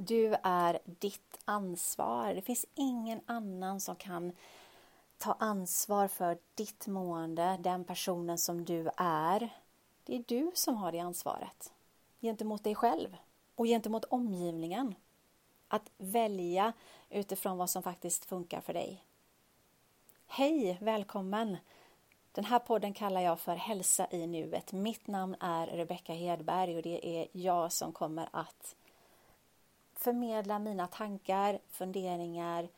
Du är ditt ansvar. Det finns ingen annan som kan ta ansvar för ditt mående, den personen som du är. Det är du som har det ansvaret gentemot dig själv och gentemot omgivningen. Att välja utifrån vad som faktiskt funkar för dig. Hej, välkommen! Den här podden kallar jag för Hälsa i nuet. Mitt namn är Rebecka Hedberg och det är jag som kommer att förmedla mina tankar, funderingar,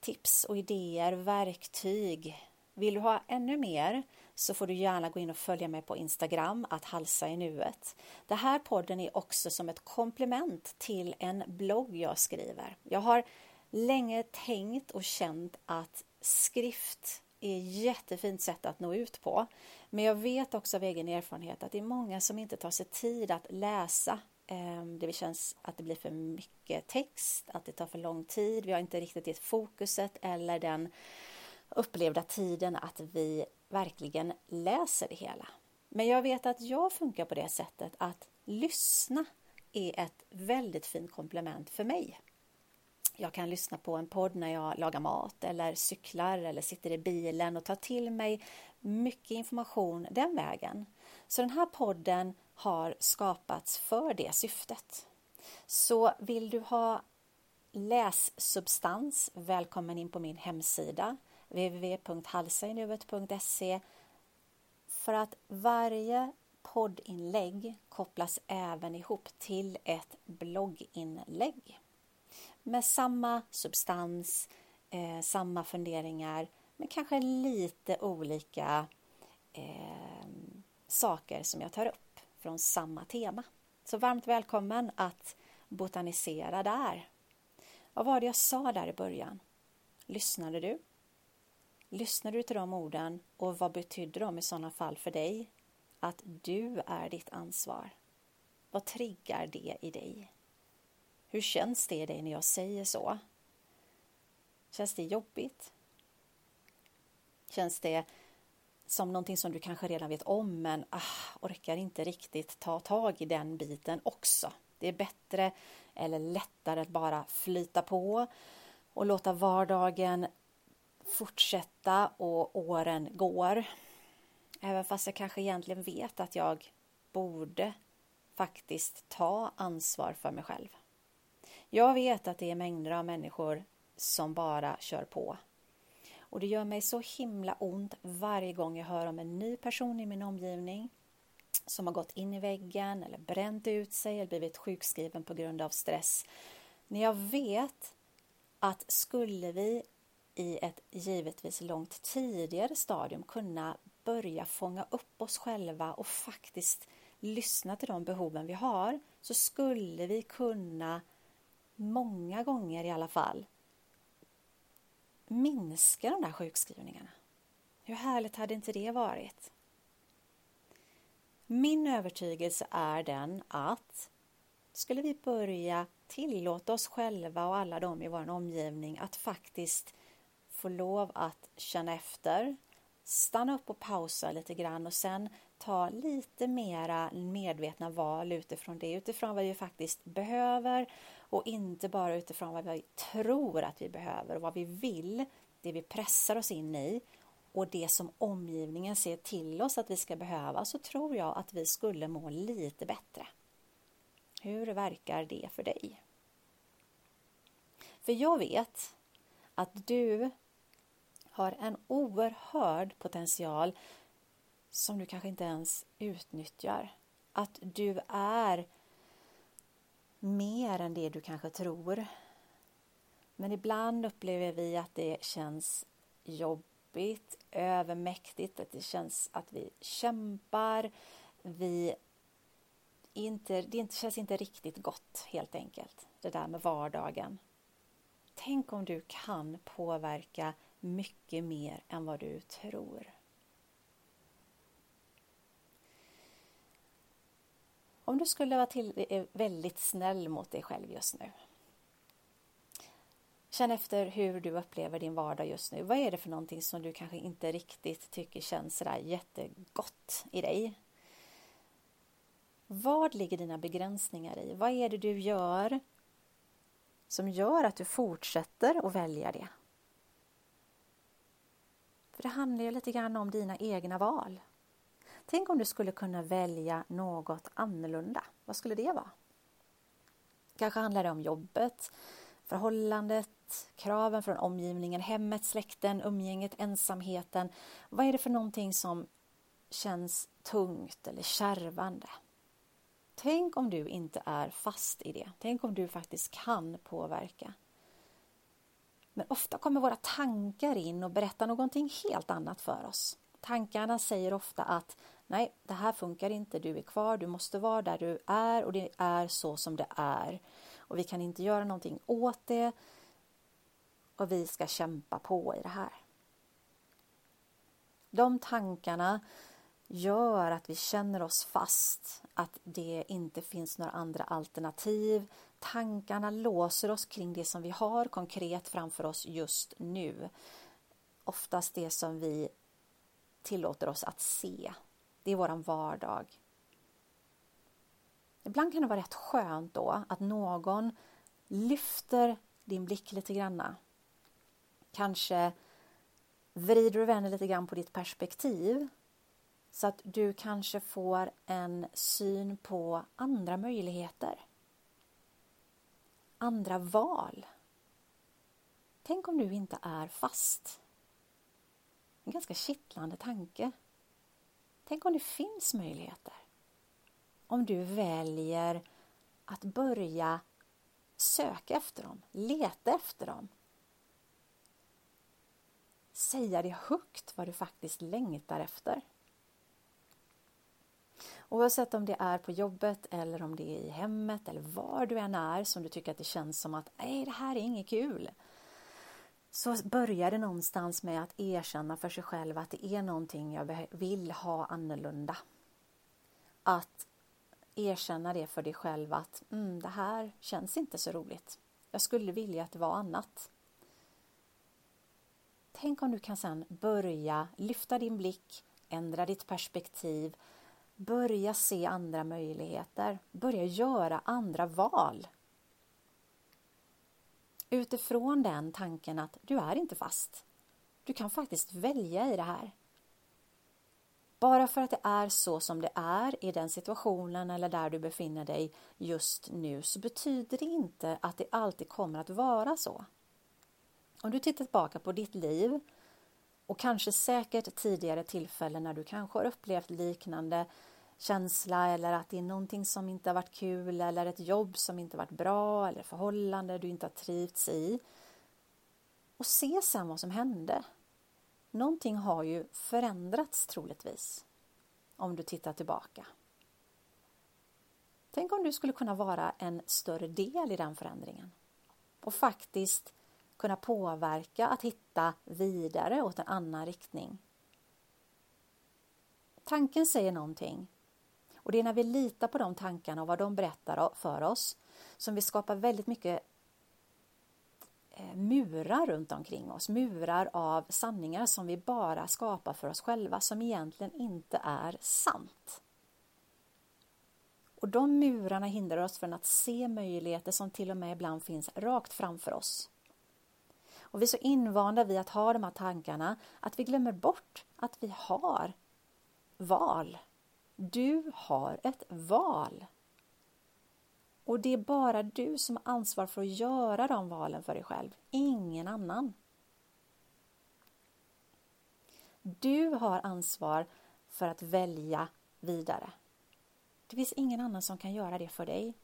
tips och idéer, verktyg. Vill du ha ännu mer så får du gärna gå in och följa mig på Instagram, att halsa i nuet. Den här podden är också som ett komplement till en blogg jag skriver. Jag har länge tänkt och känt att skrift är ett jättefint sätt att nå ut på. Men jag vet också av egen erfarenhet att det är många som inte tar sig tid att läsa. Ehm, det känns att det blir för mycket text, att det tar för lång tid. Vi har inte riktigt det fokuset eller den upplevda tiden att vi verkligen läser det hela. Men jag vet att jag funkar på det sättet att lyssna är ett väldigt fint komplement för mig. Jag kan lyssna på en podd när jag lagar mat eller cyklar eller sitter i bilen och tar till mig mycket information den vägen. Så den här podden har skapats för det syftet. Så vill du ha lässubstans, välkommen in på min hemsida www.halsainuet.se för att varje poddinlägg kopplas även ihop till ett blogginlägg med samma substans, eh, samma funderingar men kanske lite olika eh, saker som jag tar upp från samma tema. Så varmt välkommen att botanisera där. Vad var det jag sa där i början? Lyssnade du? Lyssnade du till de orden och vad betydde de i sådana fall för dig? Att du är ditt ansvar. Vad triggar det i dig? Hur känns det i dig när jag säger så? Känns det jobbigt? Känns det som någonting som du kanske redan vet om men ah, orkar inte riktigt ta tag i den biten också? Det är bättre eller lättare att bara flyta på och låta vardagen fortsätta och åren går. Även fast jag kanske egentligen vet att jag borde faktiskt ta ansvar för mig själv. Jag vet att det är mängder av människor som bara kör på. Och det gör mig så himla ont varje gång jag hör om en ny person i min omgivning som har gått in i väggen eller bränt ut sig eller blivit sjukskriven på grund av stress. När jag vet att skulle vi i ett givetvis långt tidigare stadium kunna börja fånga upp oss själva och faktiskt lyssna till de behoven vi har så skulle vi kunna många gånger i alla fall minska de där sjukskrivningarna. Hur härligt hade inte det varit? Min övertygelse är den att skulle vi börja tillåta oss själva och alla de i vår omgivning att faktiskt få lov att känna efter, stanna upp och pausa lite grann och sen ta lite mera medvetna val utifrån det, utifrån vad vi faktiskt behöver och inte bara utifrån vad vi tror att vi behöver och vad vi vill, det vi pressar oss in i och det som omgivningen ser till oss att vi ska behöva så tror jag att vi skulle må lite bättre. Hur verkar det för dig? För jag vet att du har en oerhörd potential som du kanske inte ens utnyttjar. Att du är mer än det du kanske tror. Men ibland upplever vi att det känns jobbigt, övermäktigt, att det känns att vi kämpar. Vi inte, det känns inte riktigt gott helt enkelt, det där med vardagen. Tänk om du kan påverka mycket mer än vad du tror. Om du skulle vara till, eh, väldigt snäll mot dig själv just nu. Känn efter hur du upplever din vardag just nu. Vad är det för någonting som du kanske inte riktigt tycker känns sådär jättegott i dig? Vad ligger dina begränsningar i? Vad är det du gör som gör att du fortsätter att välja det? För det handlar ju lite grann om dina egna val. Tänk om du skulle kunna välja något annorlunda. Vad skulle det vara? Kanske handlar det om jobbet, förhållandet, kraven från omgivningen, hemmet, släkten, umgänget, ensamheten. Vad är det för någonting som känns tungt eller kärvande? Tänk om du inte är fast i det. Tänk om du faktiskt kan påverka. Men ofta kommer våra tankar in och berättar någonting helt annat för oss. Tankarna säger ofta att nej, det här funkar inte, du är kvar, du måste vara där du är och det är så som det är. Och vi kan inte göra någonting åt det och vi ska kämpa på i det här. De tankarna gör att vi känner oss fast, att det inte finns några andra alternativ. Tankarna låser oss kring det som vi har konkret framför oss just nu. Oftast det som vi tillåter oss att se. Det är våran vardag. Ibland kan det vara rätt skönt då att någon lyfter din blick lite granna. Kanske vrider och vänder lite grann på ditt perspektiv så att du kanske får en syn på andra möjligheter. Andra val. Tänk om du inte är fast. En ganska kittlande tanke. Tänk om det finns möjligheter. Om du väljer att börja söka efter dem, leta efter dem. Säga det högt vad du faktiskt längtar efter. Oavsett om det är på jobbet eller om det är i hemmet eller var du än är som du tycker att det känns som att nej, det här är inget kul. Så börjar det någonstans med att erkänna för sig själv att det är någonting jag vill ha annorlunda. Att erkänna det för dig själv att mm, det här känns inte så roligt. Jag skulle vilja att det var annat. Tänk om du kan sedan börja lyfta din blick, ändra ditt perspektiv Börja se andra möjligheter. Börja göra andra val. Utifrån den tanken att du är inte fast. Du kan faktiskt välja i det här. Bara för att det är så som det är i den situationen eller där du befinner dig just nu så betyder det inte att det alltid kommer att vara så. Om du tittar tillbaka på ditt liv och kanske säkert tidigare tillfällen när du kanske har upplevt liknande känsla eller att det är någonting som inte har varit kul eller ett jobb som inte varit bra eller förhållande du inte har trivts i. Och se sen vad som hände. Någonting har ju förändrats troligtvis om du tittar tillbaka. Tänk om du skulle kunna vara en större del i den förändringen och faktiskt kunna påverka att hitta vidare åt en annan riktning. Tanken säger någonting och det är när vi litar på de tankarna och vad de berättar för oss som vi skapar väldigt mycket eh, murar runt omkring oss, murar av sanningar som vi bara skapar för oss själva som egentligen inte är sant. Och de murarna hindrar oss från att se möjligheter som till och med ibland finns rakt framför oss. Och vi är så invanda vid att ha de här tankarna att vi glömmer bort att vi har val. Du har ett val. Och det är bara du som har ansvar för att göra de valen för dig själv, ingen annan. Du har ansvar för att välja vidare. Det finns ingen annan som kan göra det för dig.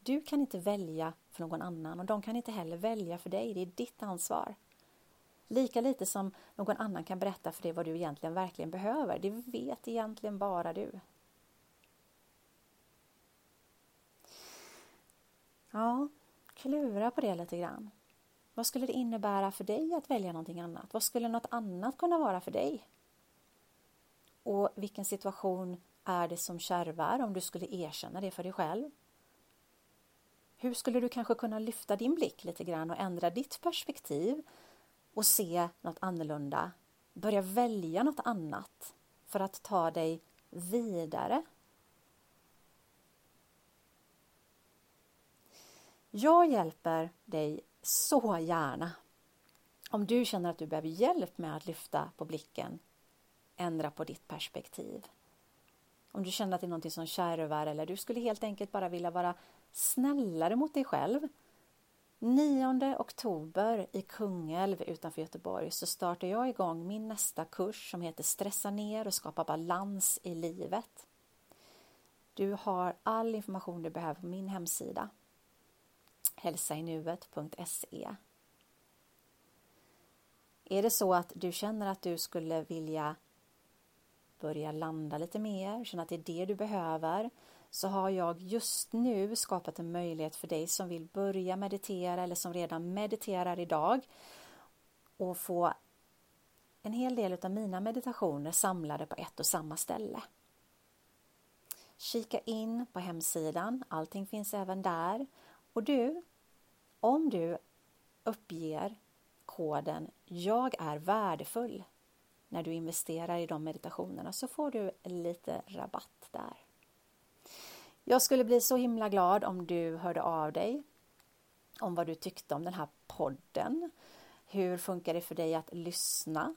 Du kan inte välja för någon annan och de kan inte heller välja för dig. Det är ditt ansvar. Lika lite som någon annan kan berätta för dig vad du egentligen verkligen behöver. Det vet egentligen bara du. Ja, klura på det lite grann. Vad skulle det innebära för dig att välja någonting annat? Vad skulle något annat kunna vara för dig? Och vilken situation är det som kärvar om du skulle erkänna det för dig själv? Hur skulle du kanske kunna lyfta din blick lite grann och ändra ditt perspektiv och se något annorlunda. Börja välja något annat för att ta dig vidare. Jag hjälper dig så gärna. Om du känner att du behöver hjälp med att lyfta på blicken, ändra på ditt perspektiv. Om du känner att det är någonting som kärvar eller du skulle helt enkelt bara vilja vara snällare mot dig själv. 9 oktober i Kungälv utanför Göteborg så startar jag igång min nästa kurs som heter Stressa ner och skapa balans i livet. Du har all information du behöver på min hemsida hälsainuet.se Är det så att du känner att du skulle vilja börja landa lite mer, känna att det är det du behöver, så har jag just nu skapat en möjlighet för dig som vill börja meditera eller som redan mediterar idag och få en hel del av mina meditationer samlade på ett och samma ställe. Kika in på hemsidan, allting finns även där. Och du, om du uppger koden Jag är värdefull när du investerar i de meditationerna så får du lite rabatt där. Jag skulle bli så himla glad om du hörde av dig om vad du tyckte om den här podden. Hur funkar det för dig att lyssna?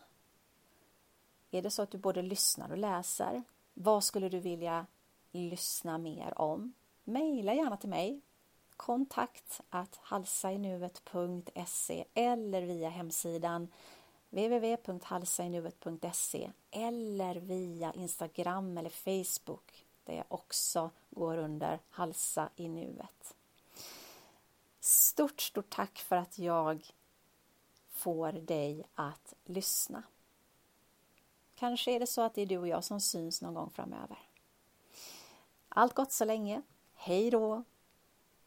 Är det så att du både lyssnar och läser? Vad skulle du vilja lyssna mer om? Maila gärna till mig kontakt att halsainuet.se eller via hemsidan www.halsainuet.se eller via Instagram eller Facebook där jag också går under Halsa i nuet. Stort, stort tack för att jag får dig att lyssna. Kanske är det så att det är du och jag som syns någon gång framöver. Allt gott så länge. Hej då!